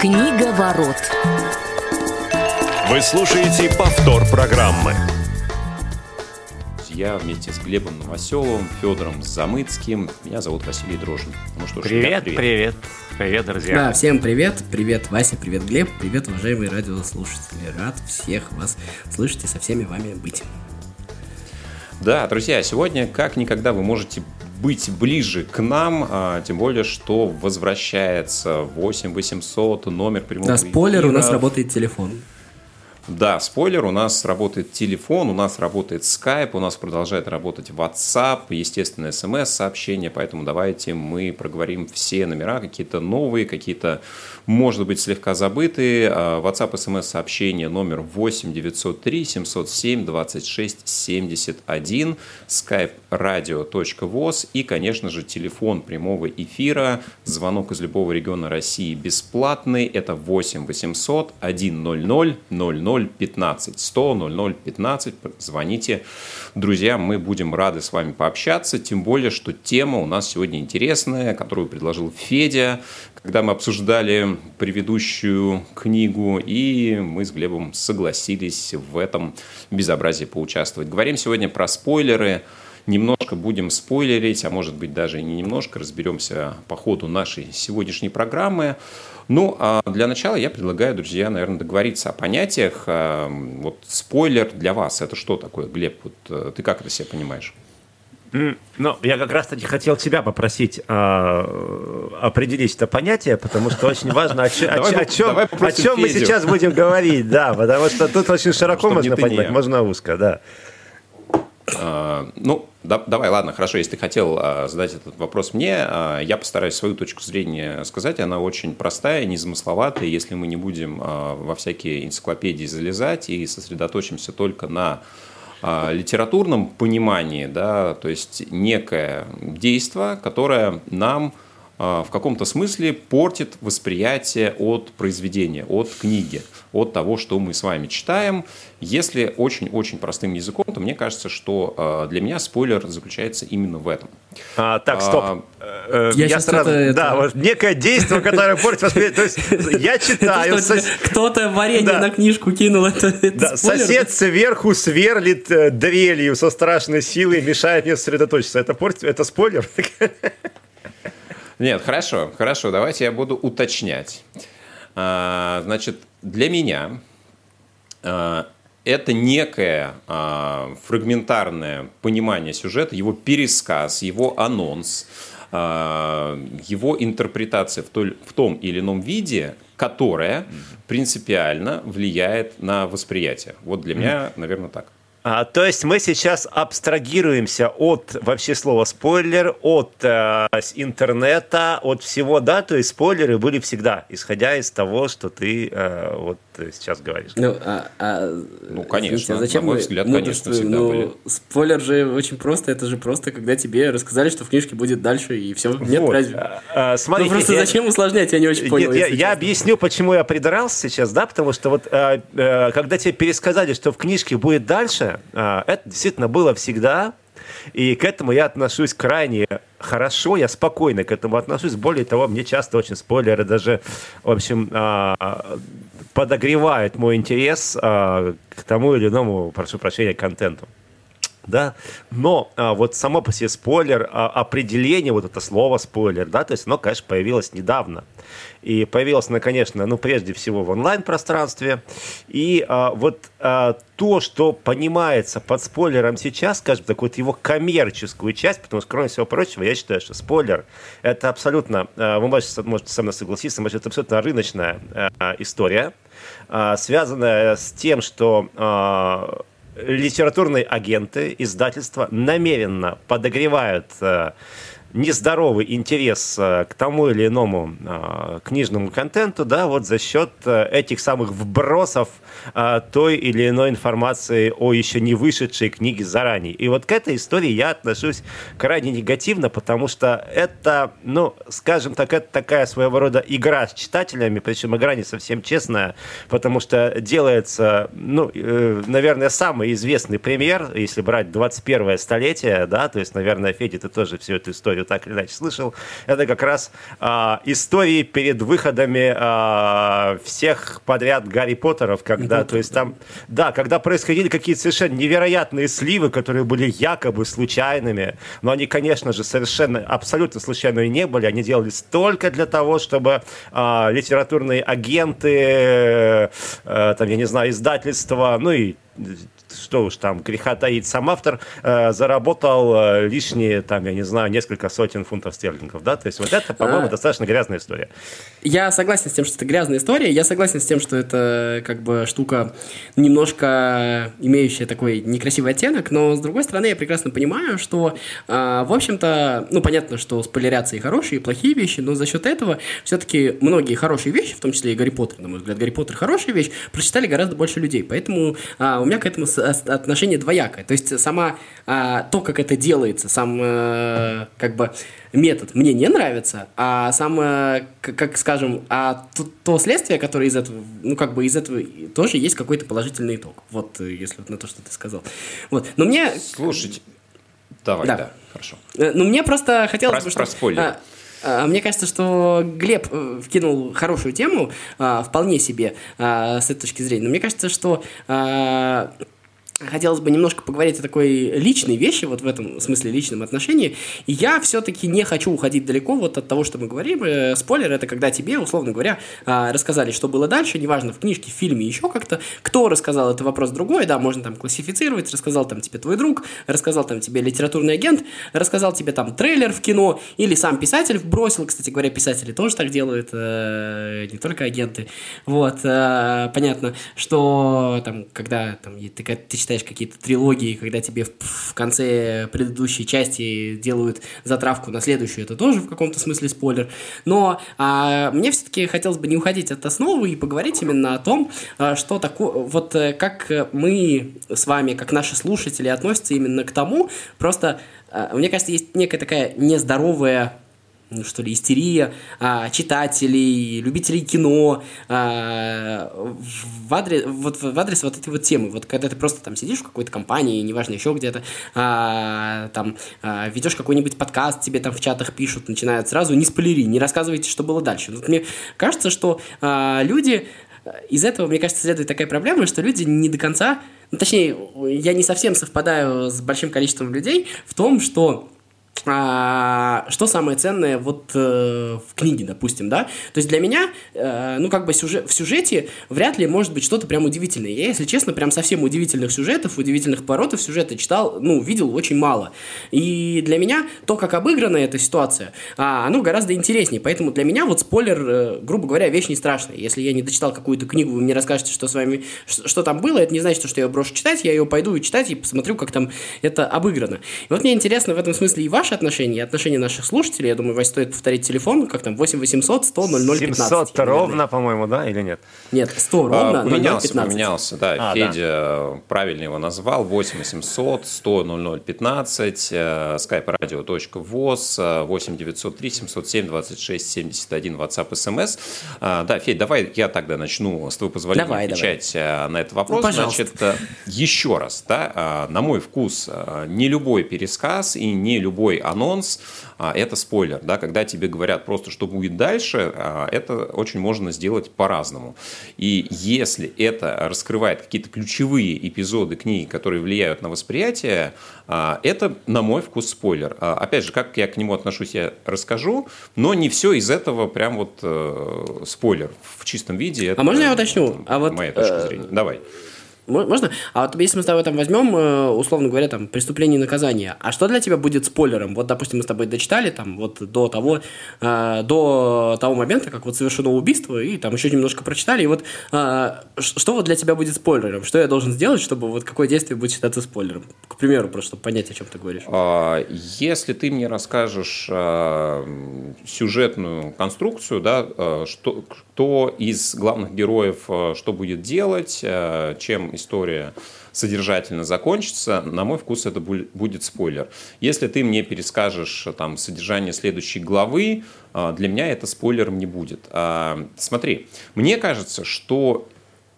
Книга ворот. Вы слушаете повтор программы. Я вместе с Глебом Новоселовым, Федором Замыцким. Меня зовут Василий Дрожин. Ну что ж, привет, привет, привет, привет, друзья. Да, всем привет, привет, Вася, привет, Глеб, привет, уважаемые радиослушатели. Рад всех вас слышать и со всеми вами быть. Да, друзья, сегодня как никогда вы можете быть ближе к нам, а, тем более, что возвращается 8 800 номер прямого Да, спойлер, эфира. у нас работает телефон. Да, спойлер, у нас работает телефон, у нас работает Skype, у нас продолжает работать WhatsApp, естественно, смс-сообщения, поэтому давайте мы проговорим все номера, какие-то новые, какие-то, может быть, слегка забытые. А, WhatsApp, смс-сообщение номер 8 903 707 26 71, Skype radio.voz и, конечно же, телефон прямого эфира, звонок из любого региона России бесплатный, это 8 800 100 00 0015 100 0015. Звоните. Друзья, мы будем рады с вами пообщаться, тем более, что тема у нас сегодня интересная, которую предложил Федя, когда мы обсуждали предыдущую книгу, и мы с Глебом согласились в этом безобразии поучаствовать. Говорим сегодня про спойлеры, немножко будем спойлерить, а может быть даже и не немножко, разберемся по ходу нашей сегодняшней программы. Ну, а для начала я предлагаю, друзья, наверное, договориться о понятиях. А, вот спойлер для вас – это что такое, Глеб? Вот э, ты как это себе понимаешь? Ну, я как раз таки хотел тебя попросить э, определить это понятие, потому что очень важно, о, чем, о, чем, о чем мы сейчас будем говорить, да, потому что тут очень широко можно понимать, можно узко, да. А, ну, да, давай, ладно, хорошо, если ты хотел а, задать этот вопрос мне, а, я постараюсь свою точку зрения сказать. Она очень простая, незамысловатая. Если мы не будем во всякие энциклопедии залезать и сосредоточимся только на литературном понимании, да, то есть некое действие, которое нам в каком-то смысле портит восприятие от произведения, от книги, от того, что мы с вами читаем. Если очень-очень простым языком, то мне кажется, что э, для меня спойлер заключается именно в этом. А, так, стоп. А, я, я сразу, это, да, это... вот некое действие, которое портит восприятие. То есть я читаю. Кто-то варенье на книжку кинул. Это, сосед сверху сверлит э, дрелью со страшной силой, мешает мне сосредоточиться. Это портит, это спойлер? Нет, хорошо, хорошо. Давайте я буду уточнять. А, значит, для меня это некое э, фрагментарное понимание сюжета, его пересказ, его анонс, э, его интерпретация в, той, в том или ином виде, которая принципиально влияет на восприятие. Вот для меня, наверное, так. А, то есть мы сейчас абстрагируемся от вообще слова спойлер, от э, интернета, от всего, да, то есть спойлеры были всегда, исходя из того, что ты э, вот сейчас говоришь. Ну, а, а, ну конечно, зачем на мой взгляд, конечно, всегда ну, были. Спойлер же очень просто, это же просто, когда тебе рассказали, что в книжке будет дальше, и все. Нет, вот. разве? А, а, смотри, ну, просто я, зачем усложнять, я не очень понял. Нет, я, я объясню, почему я придрался сейчас, да, потому что вот а, а, когда тебе пересказали, что в книжке будет дальше, а, это действительно было всегда, и к этому я отношусь крайне хорошо, я спокойно к этому отношусь. Более того, мне часто очень спойлеры даже, в общем, а, подогревают мой интерес а, к тому или иному, прошу прощения, контенту да, но а, вот само по себе спойлер, а, определение, вот это слово спойлер, да, то есть оно, конечно, появилось недавно. И появилось оно, конечно, ну, прежде всего в онлайн-пространстве. И а, вот а, то, что понимается под спойлером сейчас, скажем так, вот его коммерческую часть, потому что, кроме всего прочего, я считаю, что спойлер – это абсолютно, а, вы можете, можете со мной согласиться, может, это абсолютно рыночная а, история, а, связанная с тем, что а, литературные агенты, издательства намеренно подогревают э, нездоровый интерес э, к тому или иному э, книжному контенту, да, вот за счет э, этих самых вбросов той или иной информации о еще не вышедшей книге заранее. И вот к этой истории я отношусь крайне негативно, потому что это, ну, скажем так, это такая своего рода игра с читателями, причем игра не совсем честная, потому что делается, ну, наверное, самый известный пример, если брать 21 столетие, да, то есть, наверное, Федя, ты тоже всю эту историю историю так или иначе слышал. Это как раз а, истории перед выходами а, всех подряд Гарри Поттеров, когда, то есть там, да, когда происходили какие-то совершенно невероятные сливы, которые были якобы случайными, но они, конечно же, совершенно абсолютно случайными не были, они делались только для того, чтобы а, литературные агенты, э, там, я не знаю, издательства, ну и что уж там греха таить, сам автор э, заработал э, лишние, там, я не знаю, несколько сотен фунтов стерлингов, да, то есть вот это, по-моему, а... достаточно грязная история. Я согласен с тем, что это грязная история, я согласен с тем, что это как бы штука немножко имеющая такой некрасивый оттенок, но с другой стороны я прекрасно понимаю, что, э, в общем-то, ну, понятно, что спойлерятся и хорошие, и плохие вещи, но за счет этого все-таки многие хорошие вещи, в том числе и Гарри Поттер, на мой взгляд, Гарри Поттер хорошая вещь, прочитали гораздо больше людей, поэтому э, у меня к этому отношение двоякое. То есть сама а, то, как это делается, сам а, как бы метод мне не нравится, а сам, а, как, скажем, а то, то следствие, которое из этого, ну как бы из этого тоже есть какой-то положительный итог. Вот если вот на то, что ты сказал. Вот. Но мне... Слушайте, давай, да, да хорошо. Э, ну мне просто хотелось бы, чтобы... Про а, мне кажется, что Глеб э, вкинул хорошую тему, а, вполне себе а, с этой точки зрения. Но мне кажется, что хотелось бы немножко поговорить о такой личной вещи, вот в этом смысле личном отношении. И я все-таки не хочу уходить далеко вот от того, что мы говорим. Э, спойлер – это когда тебе, условно говоря, а, рассказали, что было дальше, неважно, в книжке, в фильме, еще как-то. Кто рассказал, это вопрос другой, да, можно там классифицировать, рассказал там тебе твой друг, рассказал там тебе литературный агент, рассказал тебе там трейлер в кино, или сам писатель бросил, кстати говоря, писатели тоже так делают, э, не только агенты. Вот, э, понятно, что там, когда там, ты, ты читаешь какие-то трилогии, когда тебе в, в конце предыдущей части делают затравку на следующую, это тоже в каком-то смысле спойлер. Но а, мне все-таки хотелось бы не уходить от основы и поговорить именно о том, а, что такое, вот э, как мы с вами, как наши слушатели относятся именно к тому, просто, а, мне кажется, есть некая такая нездоровая что ли, истерия а, читателей, любителей кино а, в, адрес, вот, в адрес вот этой вот темы. Вот когда ты просто там сидишь в какой-то компании, неважно еще где-то, а, там а, ведешь какой-нибудь подкаст, тебе там в чатах пишут, начинают сразу не спойлери, не рассказывайте, что было дальше. Вот мне кажется, что а, люди из этого, мне кажется, следует такая проблема, что люди не до конца, ну, точнее, я не совсем совпадаю с большим количеством людей в том, что а, что самое ценное вот э, в книге, допустим, да? То есть для меня, э, ну, как бы сюжет, в сюжете вряд ли может быть что-то прям удивительное. Я, если честно, прям совсем удивительных сюжетов, удивительных поворотов сюжета читал, ну, видел очень мало. И для меня то, как обыграна эта ситуация, а, оно гораздо интереснее. Поэтому для меня вот спойлер, э, грубо говоря, вещь не страшная. Если я не дочитал какую-то книгу, вы мне расскажете, что с вами, что, что там было, это не значит, что я брошу читать, я ее пойду и читать и посмотрю, как там это обыграно. И вот мне интересно в этом смысле и ваш ваши отношения и отношения наших слушателей. Я думаю, Вась, стоит повторить телефон, как там, 8 800 100 00 15. 700 ровно, по-моему, да, или нет? Нет, 100 ровно, а, поменялся, 15. Поменялся, да, а, Федя да. правильно его назвал, 8 800 100 00 15, skype-radio.voz, 8 903 707 26 71, WhatsApp, SMS. Да, Федь, давай я тогда начну, с твоего позволения, давай, отвечать давай. Э, на этот вопрос. Ну, Значит, э, еще раз, да, э, на мой вкус, не любой пересказ и не любой анонс а, – это спойлер. Да? Когда тебе говорят просто, что будет дальше, а, это очень можно сделать по-разному. И если это раскрывает какие-то ключевые эпизоды книги, которые влияют на восприятие, а, это, на мой вкус, спойлер. Опять же, как я к нему отношусь, я расскажу, но не все из этого прям вот э, спойлер в чистом виде. Это, а можно я уточню? А вот, моя точка э, зрения. Давай. Можно? А вот если мы с тобой там возьмем, э, условно говоря, там, преступление и наказание, а что для тебя будет спойлером? Вот, допустим, мы с тобой дочитали там вот до того, э, до того момента, как вот совершено убийство, и там еще немножко прочитали, и вот э, что вот для тебя будет спойлером? Что я должен сделать, чтобы вот какое действие будет считаться спойлером? К примеру, просто чтобы понять, о чем ты говоришь. А, если ты мне расскажешь э, сюжетную конструкцию, да, э, что, кто из главных героев э, что будет делать, чем история содержательно закончится, на мой вкус это будет спойлер. Если ты мне перескажешь там содержание следующей главы, а, для меня это спойлером не будет. А, смотри, мне кажется, что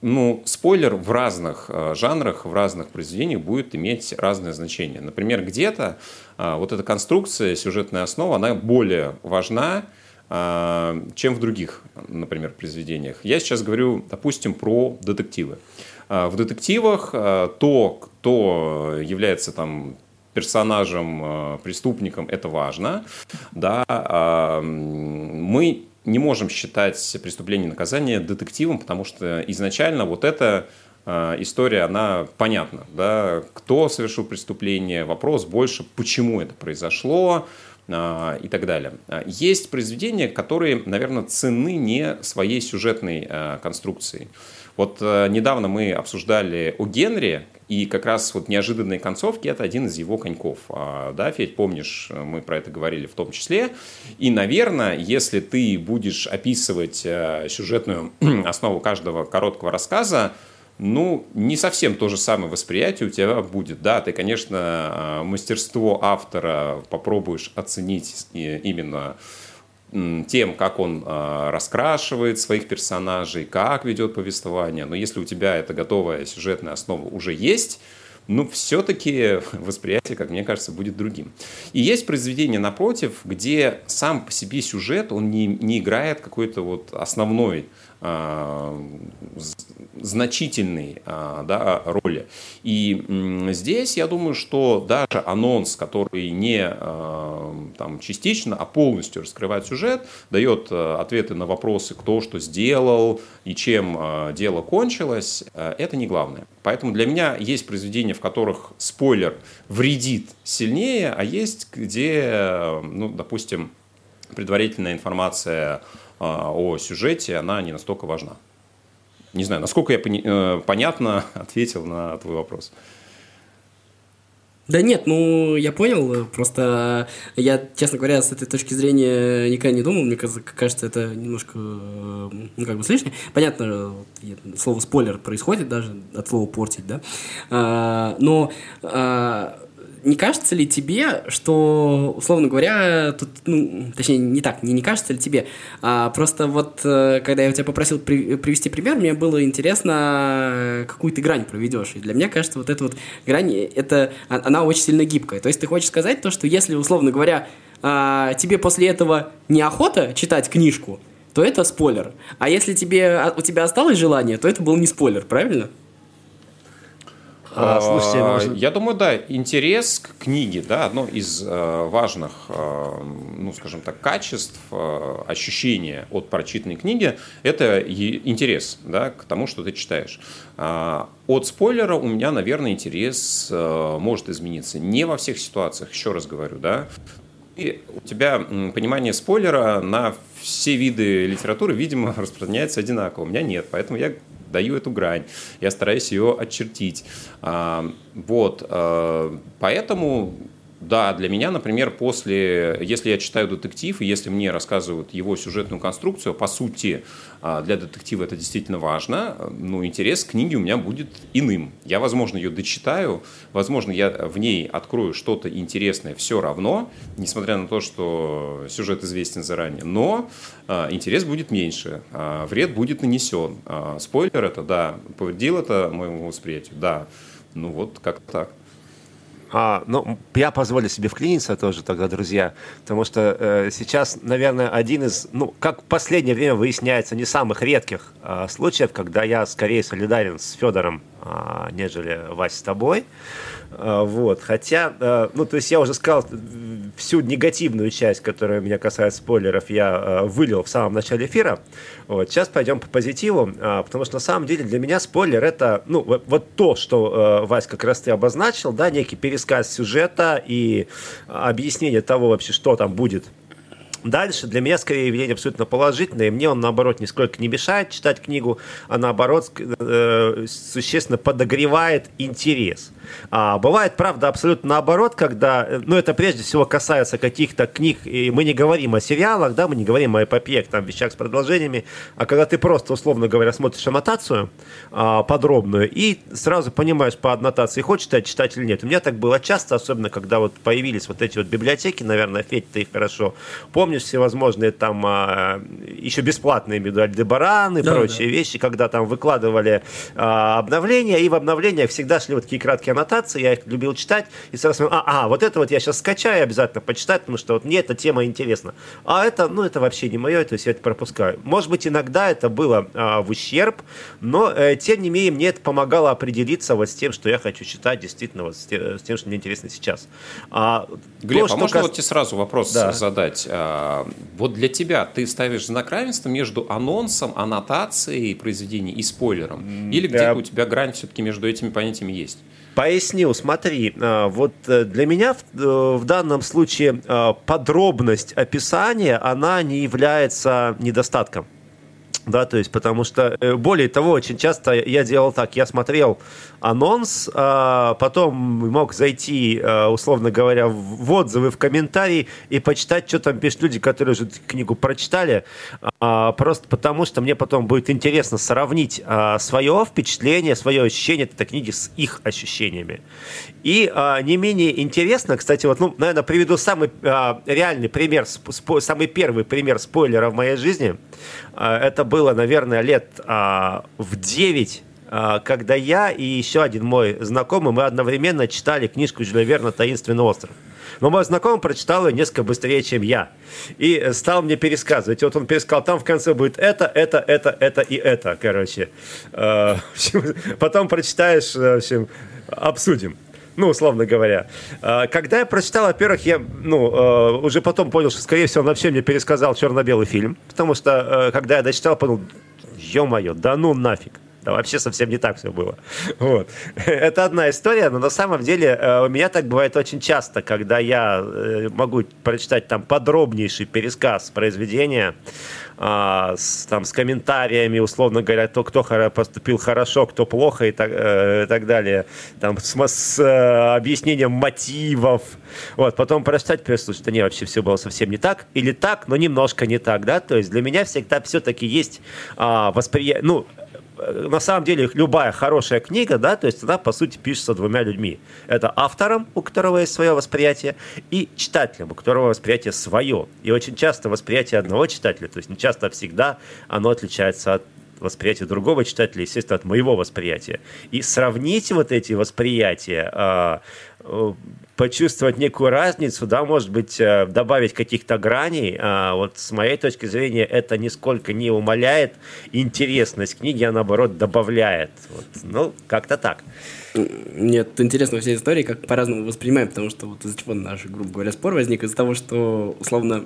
ну, спойлер в разных э, жанрах, в разных произведениях будет иметь разное значение. Например, где-то э, вот эта конструкция, сюжетная основа, она более важна, э, чем в других, например, произведениях. Я сейчас говорю, допустим, про детективы. Э, в детективах э, то, кто является там персонажем, э, преступником, это важно. Да, э, мы не можем считать преступление и наказание детективом, потому что изначально вот эта э, история, она понятна. Да? Кто совершил преступление, вопрос больше, почему это произошло, и так далее. Есть произведения, которые, наверное, цены не своей сюжетной э, конструкцией. Вот недавно мы обсуждали о Генри, и как раз вот неожиданные концовки – это один из его коньков. А, да, Федь, помнишь, мы про это говорили в том числе. И, наверное, если ты будешь описывать сюжетную основу каждого короткого рассказа, ну, не совсем то же самое восприятие у тебя будет. Да, ты, конечно, э, мастерство автора попробуешь оценить именно тем, как он э, раскрашивает своих персонажей, как ведет повествование. Но если у тебя эта готовая сюжетная основа уже есть, ну, все-таки восприятие, как мне кажется, будет другим. И есть произведение, напротив, где сам по себе сюжет, он не, не играет какой-то вот основной значительной а, да, роли. И здесь я думаю, что даже анонс, который не а, там, частично, а полностью раскрывает сюжет, дает ответы на вопросы, кто что сделал и чем дело кончилось, это не главное. Поэтому для меня есть произведения, в которых спойлер вредит сильнее, а есть, где, ну, допустим, предварительная информация о сюжете, она не настолько важна. Не знаю, насколько я пони- э, понятно ответил на твой вопрос. Да нет, ну, я понял, просто я, честно говоря, с этой точки зрения никогда не думал, мне кажется, это немножко, ну, как бы, слишнее. Понятно, слово спойлер происходит даже от слова портить, да, а, но а, не кажется ли тебе, что, условно говоря, тут, ну, точнее, не так, не, не кажется ли тебе, а просто вот, э, когда я у тебя попросил при, привести пример, мне было интересно, какую ты грань проведешь. И для меня кажется, вот эта вот грань, это, а, она очень сильно гибкая. То есть ты хочешь сказать то, что если, условно говоря, а, тебе после этого неохота читать книжку, то это спойлер. А если тебе, а, у тебя осталось желание, то это был не спойлер, правильно? А, слушайте, а, может... Я думаю, да, интерес к книге, да, одно из э, важных, э, ну, скажем так, качеств, э, ощущения от прочитанной книги – это интерес, да, к тому, что ты читаешь. А, от спойлера у меня, наверное, интерес э, может измениться. Не во всех ситуациях, еще раз говорю, да. И у тебя понимание спойлера на все виды литературы, видимо, распространяется одинаково. У меня нет, поэтому я даю эту грань, я стараюсь ее очертить. А, вот, а, поэтому да, для меня, например, после, если я читаю детектив, и если мне рассказывают его сюжетную конструкцию, по сути, а, для детектива это действительно важно, ну, интерес к книге у меня будет иным. Я, возможно, ее дочитаю, возможно, я в ней открою что-то интересное все равно, несмотря на то, что сюжет известен заранее, но а, интерес будет меньше, а, вред будет нанесен. Спойлер это, да, повредил это моему восприятию, да, ну вот как-то так. А, ну, я позволю себе вклиниться тоже тогда, друзья, потому что э, сейчас, наверное, один из, ну, как в последнее время выясняется, не самых редких э, случаев, когда я скорее солидарен с Федором, э, нежели Вась с тобой. Э, вот, хотя, э, ну, то есть я уже сказал всю негативную часть, которая меня касается спойлеров, я э, вылил в самом начале эфира. Вот, сейчас пойдем по позитиву, э, потому что на самом деле для меня спойлер это, ну, вот, вот то, что, э, Вась, как раз ты обозначил, да, некий пересказ сюжета и объяснение того вообще, что там будет Дальше для меня скорее явление абсолютно положительное, и мне он, наоборот, нисколько не мешает читать книгу, а наоборот, э, существенно подогревает интерес. А, бывает, правда, абсолютно наоборот, когда, э, ну, это прежде всего касается каких-то книг, и мы не говорим о сериалах, да, мы не говорим о эпопеях, там, вещах с продолжениями, а когда ты просто, условно говоря, смотришь аннотацию а, подробную и сразу понимаешь по аннотации, хочешь читать, читать или нет. У меня так было часто, особенно когда вот появились вот эти вот библиотеки, наверное, Федь, ты их хорошо помнишь, всевозможные там а, еще бесплатные, имею Альдебаран и да, прочие да. вещи, когда там выкладывали а, обновления, и в обновлениях всегда шли вот такие краткие аннотации, я их любил читать, и сразу а, а, вот это вот я сейчас скачаю обязательно почитать, потому что вот мне эта тема интересна. А это, ну, это вообще не мое, то есть я это пропускаю. Может быть, иногда это было а, в ущерб, но, э, тем не менее, мне это помогало определиться вот с тем, что я хочу читать, действительно, вот с тем, с тем что мне интересно сейчас. А, Глеб, то, а можно кас... вот тебе сразу вопрос да. задать? А, вот для тебя ты ставишь знак равенства между анонсом, аннотацией произведений и спойлером? Или да. где-то у тебя грань все-таки между этими понятиями есть? Пояснил, смотри, а, вот э, для меня в, э, данном случае а, подробность описания, она не является недостатком. Да, то есть, потому что, э, более того, очень часто я делал так, я смотрел анонс, а потом мог зайти, а, условно говоря, в отзывы, в комментарии и почитать, что там пишут люди, которые уже книгу прочитали, а, просто потому что мне потом будет интересно сравнить а, свое впечатление, свое ощущение этой книги с их ощущениями. И не менее интересно, кстати, вот, ну, наверное, приведу самый реальный пример, самый первый пример спойлера в моей жизни – а, это было, наверное, лет а, в 9 а, когда я и еще один мой знакомый, мы одновременно читали книжку Жюля Верна «Таинственный остров». Но мой знакомый прочитал ее несколько быстрее, чем я. И стал мне пересказывать. Вот он пересказал, там в конце будет это, это, это, это и это, короче. Потом прочитаешь, в общем, обсудим ну, условно говоря. А, когда я прочитал, во-первых, я, ну, а, уже потом понял, что, скорее всего, он вообще мне пересказал черно-белый фильм, потому что, а, когда я дочитал, подумал, ё-моё, да ну нафиг. Да вообще совсем не так все было. Вот. Это одна история, но на самом деле у меня так бывает очень часто, когда я э, могу прочитать там подробнейший пересказ произведения, а, с, там, с комментариями, условно говоря, то, кто поступил хорошо, кто плохо и так, э, и так далее, там, с, с э, объяснением мотивов, вот, потом прочитать, переслушать, что не, вообще все было совсем не так, или так, но немножко не так, да, то есть для меня всегда все-таки есть а, восприятие, ну, на самом деле любая хорошая книга, да, то есть она, по сути, пишется двумя людьми. Это автором, у которого есть свое восприятие, и читателем, у которого восприятие свое. И очень часто восприятие одного читателя, то есть не часто, а всегда оно отличается от восприятия другого читателя, естественно, от моего восприятия. И сравнить вот эти восприятия, а, э, почувствовать некую разницу, да, может быть, э, добавить каких-то граней. А вот с моей точки зрения это нисколько не умаляет интересность книги, а наоборот добавляет. Вот, ну, как-то так. Нет, интересно во всей истории, как по-разному воспринимаем, потому что вот из-за чего наш, грубо говоря, спор возник, из-за того, что, условно,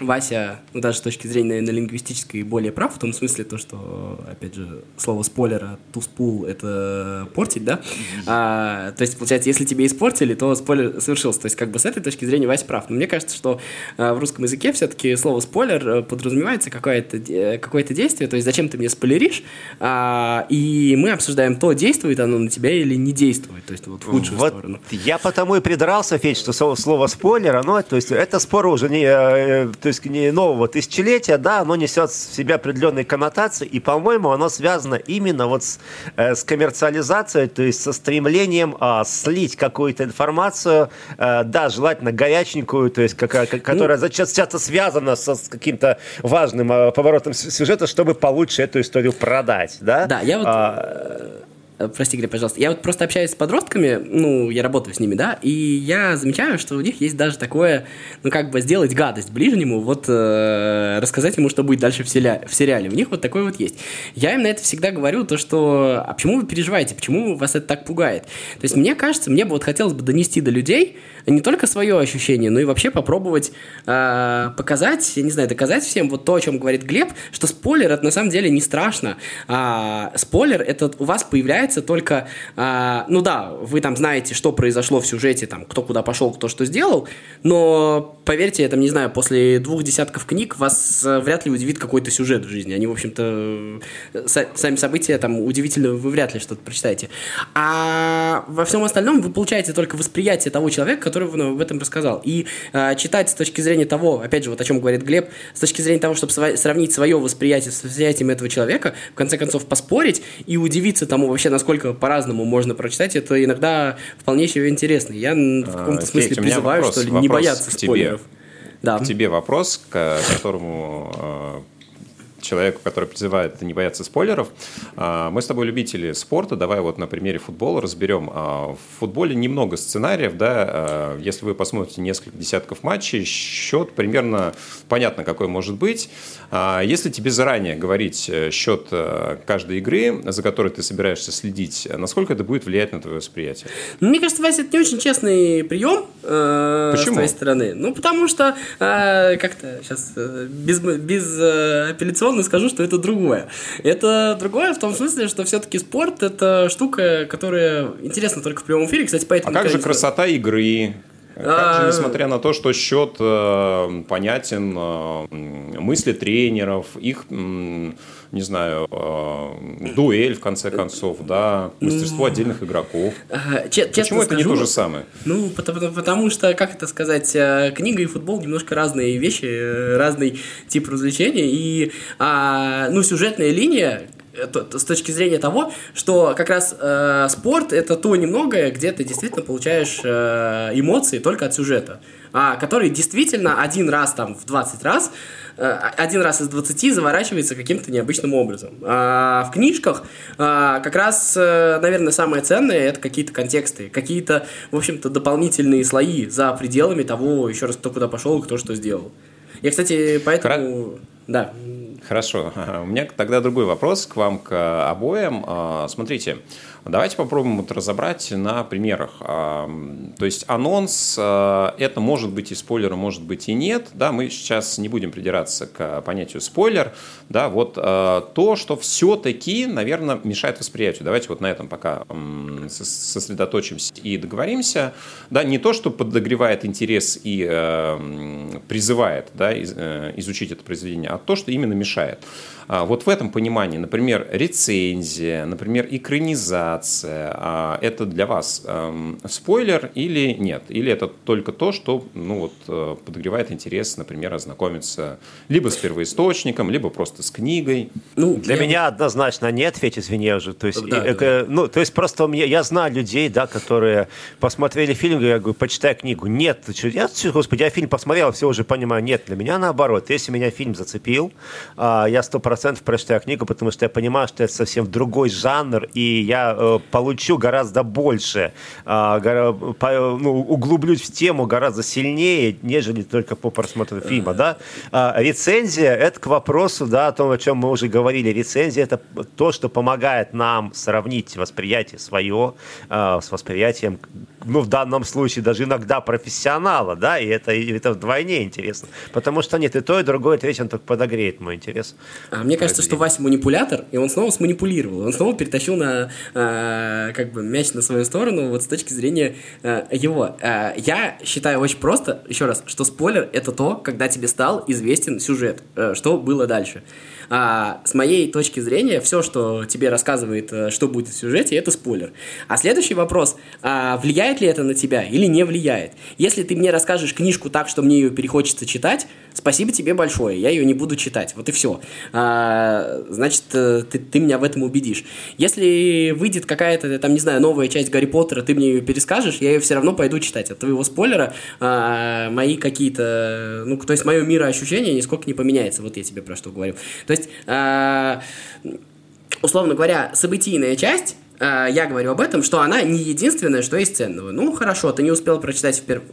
Вася, ну, даже с точки зрения, наверное, лингвистической, более прав, в том смысле, то, что, опять же, слово спойлера, spool — это портить, да? А, то есть, получается, если тебе испортили, то спойлер совершился. То есть, как бы с этой точки зрения Вася прав. Но мне кажется, что а, в русском языке все-таки слово спойлер подразумевается какое-то э, какое действие, то есть, зачем ты мне спойлеришь, а, и мы обсуждаем то, действует оно на тебя или не действует, то есть, вот в худшую вот сторону. Я потому и придрался, Федь, что слово спойлер, оно, то есть, это спор уже не э, то есть нового тысячелетия, да, оно несет в себе определенные коннотации, и, по-моему, оно связано именно вот с, э, с коммерциализацией, то есть со стремлением э, слить какую-то информацию, э, да, желательно горяченькую, то есть какая, которая ну, часто связана со, с каким-то важным э, поворотом сюжета, чтобы получше эту историю продать, да? Да, я вот... А, Э, прости, Глеб, пожалуйста. Я вот просто общаюсь с подростками, ну, я работаю с ними, да, и я замечаю, что у них есть даже такое, ну, как бы сделать гадость ближнему, вот э, рассказать ему, что будет дальше в, селя- в сериале. У них вот такое вот есть. Я им на это всегда говорю, то, что, а почему вы переживаете, почему вас это так пугает? То есть мне кажется, мне бы вот хотелось бы донести до людей не только свое ощущение, но и вообще попробовать э, показать, я не знаю, доказать всем вот то, о чем говорит Глеб, что спойлер это на самом деле не страшно. А, спойлер это у вас появляется воспринимается только, а, ну да, вы там знаете, что произошло в сюжете, там, кто куда пошел, кто что сделал, но поверьте, я там, не знаю, после двух десятков книг вас э, вряд ли удивит какой-то сюжет в жизни. Они, в общем-то, э, сами события там удивительно, вы вряд ли что-то прочитаете. А во всем остальном вы получаете только восприятие того человека, который в этом рассказал. И э, читать с точки зрения того, опять же, вот о чем говорит Глеб, с точки зрения того, чтобы сравнить свое восприятие с восприятием этого человека, в конце концов поспорить и удивиться тому вообще, насколько по-разному можно прочитать, это иногда вполне себе интересно. Я в а, каком-то смысле Федь, призываю, вопрос, что ли, не бояться спойлеров. Тебе. Да. К тебе вопрос, к которому а, человеку, который призывает не бояться спойлеров. А, мы с тобой любители спорта, давай вот на примере футбола разберем. А, в футболе немного сценариев, да, а, если вы посмотрите несколько десятков матчей, счет примерно понятно, какой может быть. Если тебе заранее говорить э, счет э, каждой игры, за которой ты собираешься следить, насколько это будет влиять на твое восприятие? Мне кажется, Вася, это не очень честный прием э, Почему? с твоей стороны. Ну, потому что э, как-то сейчас э, без, без э, апелляционного традиционно скажу, что это другое. Это другое в том смысле, что все-таки спорт это штука, которая интересна только в прямом эфире. Кстати, поэтому... А как же красота игры? Как же, а, несмотря на то, что счет э, понятен, э, мысли тренеров, их, не знаю, э, дуэль, в конце концов, да, мастерство отдельных игроков. Почему это не то же самое? Ну, потому, потому что, как это сказать, книга и футбол немножко разные вещи, разный тип развлечения. И, а, ну, сюжетная линия, с точки зрения того, что как раз э, спорт это то немногое, где ты действительно получаешь э, эмоции только от сюжета, а, который действительно один раз там в 20 раз, э, один раз из 20 заворачивается каким-то необычным образом. А в книжках э, как раз, э, наверное, самое ценное это какие-то контексты, какие-то, в общем-то, дополнительные слои за пределами того, еще раз, кто куда пошел и кто что сделал. Я, кстати, поэтому... Кра... Да. Хорошо. У меня тогда другой вопрос к вам, к обоим. А, смотрите, Давайте попробуем вот разобрать на примерах. То есть анонс, а, это может быть и спойлер, может быть и нет. Да, мы сейчас не будем придираться к понятию спойлер. Да, вот а, то, что все-таки, наверное, мешает восприятию. Давайте вот на этом пока сосредоточимся и договоримся. Да, не то, что подогревает интерес и призывает да, э, изучить это произведение, а то, что именно мешает. А, вот в этом понимании, например, рецензия, например, экранизация, а, это для вас эм, спойлер или нет? Или это только то, что ну, вот, э, подогревает интерес, например, ознакомиться либо с первоисточником, либо просто с книгой? Ну, для я... меня однозначно нет, Федь, извини уже. То есть, да, и, да. Ну, то есть просто я, я знаю людей, да, которые посмотрели фильм, я говорю, почитай книгу. Нет, я, господи, я фильм посмотрел, все уже понимаю. Нет, для меня наоборот. Если меня фильм зацепил, а, я сто процентов прочитаю книгу, потому что я понимаю, что это совсем другой жанр, и я э, получу гораздо больше, э, гора, по, ну, углублюсь в тему гораздо сильнее, нежели только по просмотру фильма, да. А, рецензия – это к вопросу, да, о том, о чем мы уже говорили. Рецензия – это то, что помогает нам сравнить восприятие свое э, с восприятием, ну, в данном случае даже иногда профессионала, да, и это, и это вдвойне интересно, потому что нет, и то, и другое, и третье, он только подогреет мой интерес. А мне кажется, что Вася манипулятор, и он снова сманипулировал. Он снова перетащил на, как бы, мяч на свою сторону вот с точки зрения э, его. Э, я считаю очень просто, еще раз, что спойлер — это то, когда тебе стал известен сюжет, э, что было дальше. А, с моей точки зрения, все, что тебе рассказывает, э, что будет в сюжете, это спойлер. А следующий вопрос, а, влияет ли это на тебя или не влияет? Если ты мне расскажешь книжку так, что мне ее перехочется читать, спасибо тебе большое, я ее не буду читать. Вот и все. А, значит, э, ты, ты меня в этом убедишь. Если выйдет какая-то, там, не знаю, новая часть Гарри Поттера, ты мне ее перескажешь, я ее все равно пойду читать. От твоего спойлера а, мои какие-то, ну, то есть мое мироощущение нисколько не поменяется. Вот я тебе про что говорю. То есть есть, э, условно говоря, событийная часть, э, я говорю об этом, что она не единственное, что есть ценного. Ну, хорошо, ты не успел прочитать в первом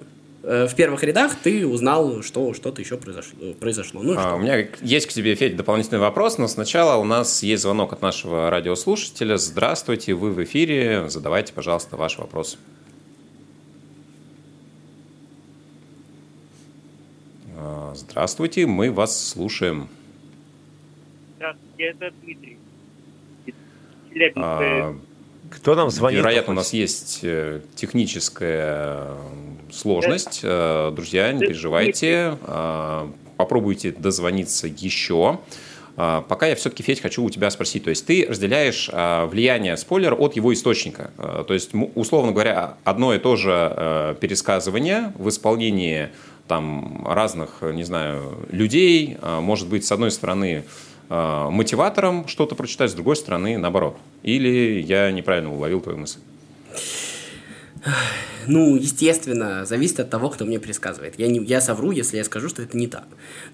э, в первых рядах ты узнал, что что-то еще произошло. произошло. Ну, а, у меня есть к тебе, Федь, дополнительный вопрос, но сначала у нас есть звонок от нашего радиослушателя. Здравствуйте, вы в эфире. Задавайте, пожалуйста, ваш вопрос. А, здравствуйте, мы вас слушаем. Здравствуйте, это Дмитрий. А, Кто нам звонит? Вероятно, у нас есть э, техническая сложность. Э, друзья, не переживайте. Э, попробуйте дозвониться еще. Пока я все-таки, Федь, хочу у тебя спросить. То есть ты разделяешь влияние спойлера от его источника. То есть, условно говоря, одно и то же пересказывание в исполнении там разных, не знаю, людей, может быть, с одной стороны, Э, мотиватором что-то прочитать, с другой стороны, наоборот. Или я неправильно уловил твою мысль? Ну, естественно, зависит от того, кто мне пересказывает. Я, не, я совру, если я скажу, что это не так.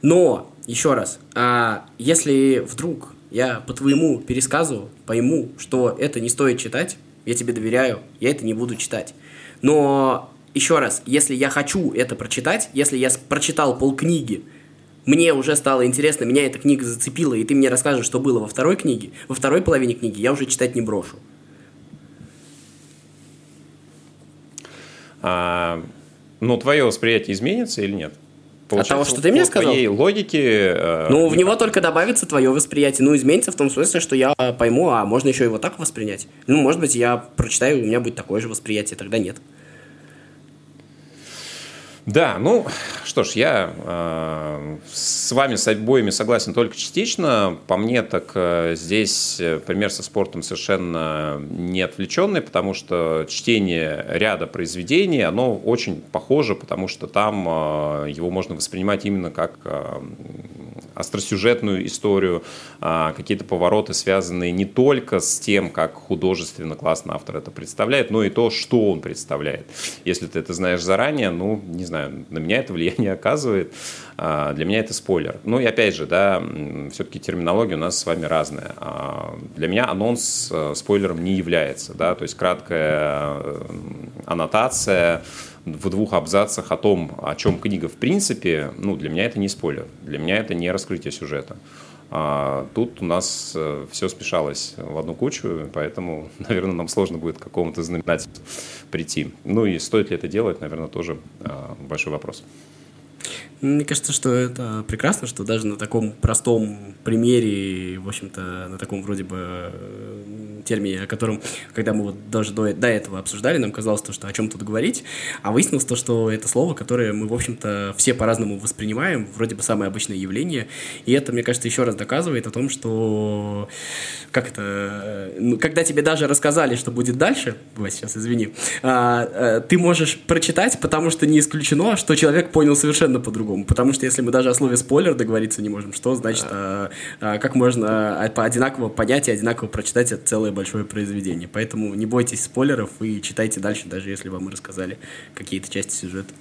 Но, еще раз, а если вдруг я по твоему пересказу пойму, что это не стоит читать, я тебе доверяю, я это не буду читать. Но, еще раз, если я хочу это прочитать, если я прочитал полкниги, мне уже стало интересно, меня эта книга зацепила, и ты мне расскажешь, что было во второй книге, во второй половине книги, я уже читать не брошу. А, но твое восприятие изменится или нет? Получается, От того, что ты мне сказал? твоей логике... Э, ну, в него только добавится твое восприятие. Ну, изменится в том смысле, что я пойму, а можно еще его так воспринять. Ну, может быть, я прочитаю, у меня будет такое же восприятие, тогда нет. Да, ну что ж, я э, с вами с обоими согласен только частично. По мне, так э, здесь э, пример со спортом совершенно не отвлеченный, потому что чтение ряда произведений, оно очень похоже, потому что там э, его можно воспринимать именно как э, остросюжетную историю, э, какие-то повороты, связанные не только с тем, как художественно классно автор это представляет, но и то, что он представляет. Если ты это знаешь заранее, ну, не знаю, знаю, на меня это влияние оказывает. А, для меня это спойлер. Ну и опять же, да, все-таки терминология у нас с вами разная. А, для меня анонс э, спойлером не является, да, то есть краткая э, аннотация в двух абзацах о том, о чем книга в принципе, ну, для меня это не спойлер, для меня это не раскрытие сюжета. А тут у нас э, все смешалось в одну кучу, поэтому, наверное, нам сложно будет к какому-то знаменателю прийти. Ну и стоит ли это делать, наверное, тоже а, большой вопрос. Мне кажется, что это прекрасно, что даже на таком простом примере, в общем-то, на таком вроде бы э, термине, о котором, когда мы вот даже до, до этого обсуждали, нам казалось то, что о чем тут говорить, а выяснилось то, что это слово, которое мы, в общем-то, все по-разному воспринимаем, вроде бы самое обычное явление, и это, мне кажется, еще раз доказывает о том, что, как это, э, ну, когда тебе даже рассказали, что будет дальше, Вась, сейчас извини, а, а, ты можешь прочитать, потому что не исключено, что человек понял совершенно по-другому по-другому. Потому что если мы даже о слове спойлер договориться не можем, что значит, а, а, как можно а, по одинаково понять и одинаково прочитать это целое большое произведение. Поэтому не бойтесь спойлеров и читайте дальше, даже если вам рассказали какие-то части сюжета.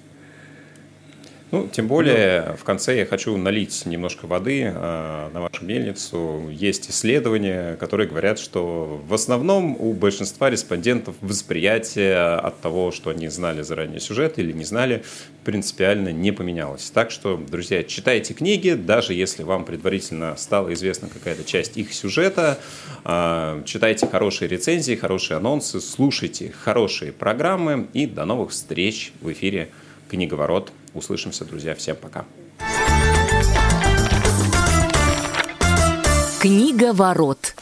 Ну, тем более, ну. в конце я хочу налить немножко воды э, на вашу мельницу. Есть исследования, которые говорят, что в основном у большинства респондентов восприятие от того, что они знали заранее сюжет или не знали, принципиально не поменялось. Так что, друзья, читайте книги, даже если вам предварительно стала известна какая-то часть их сюжета, э, читайте хорошие рецензии, хорошие анонсы, слушайте хорошие программы и до новых встреч в эфире «Книговорот» Услышимся, друзья. Всем пока. Книга ворот.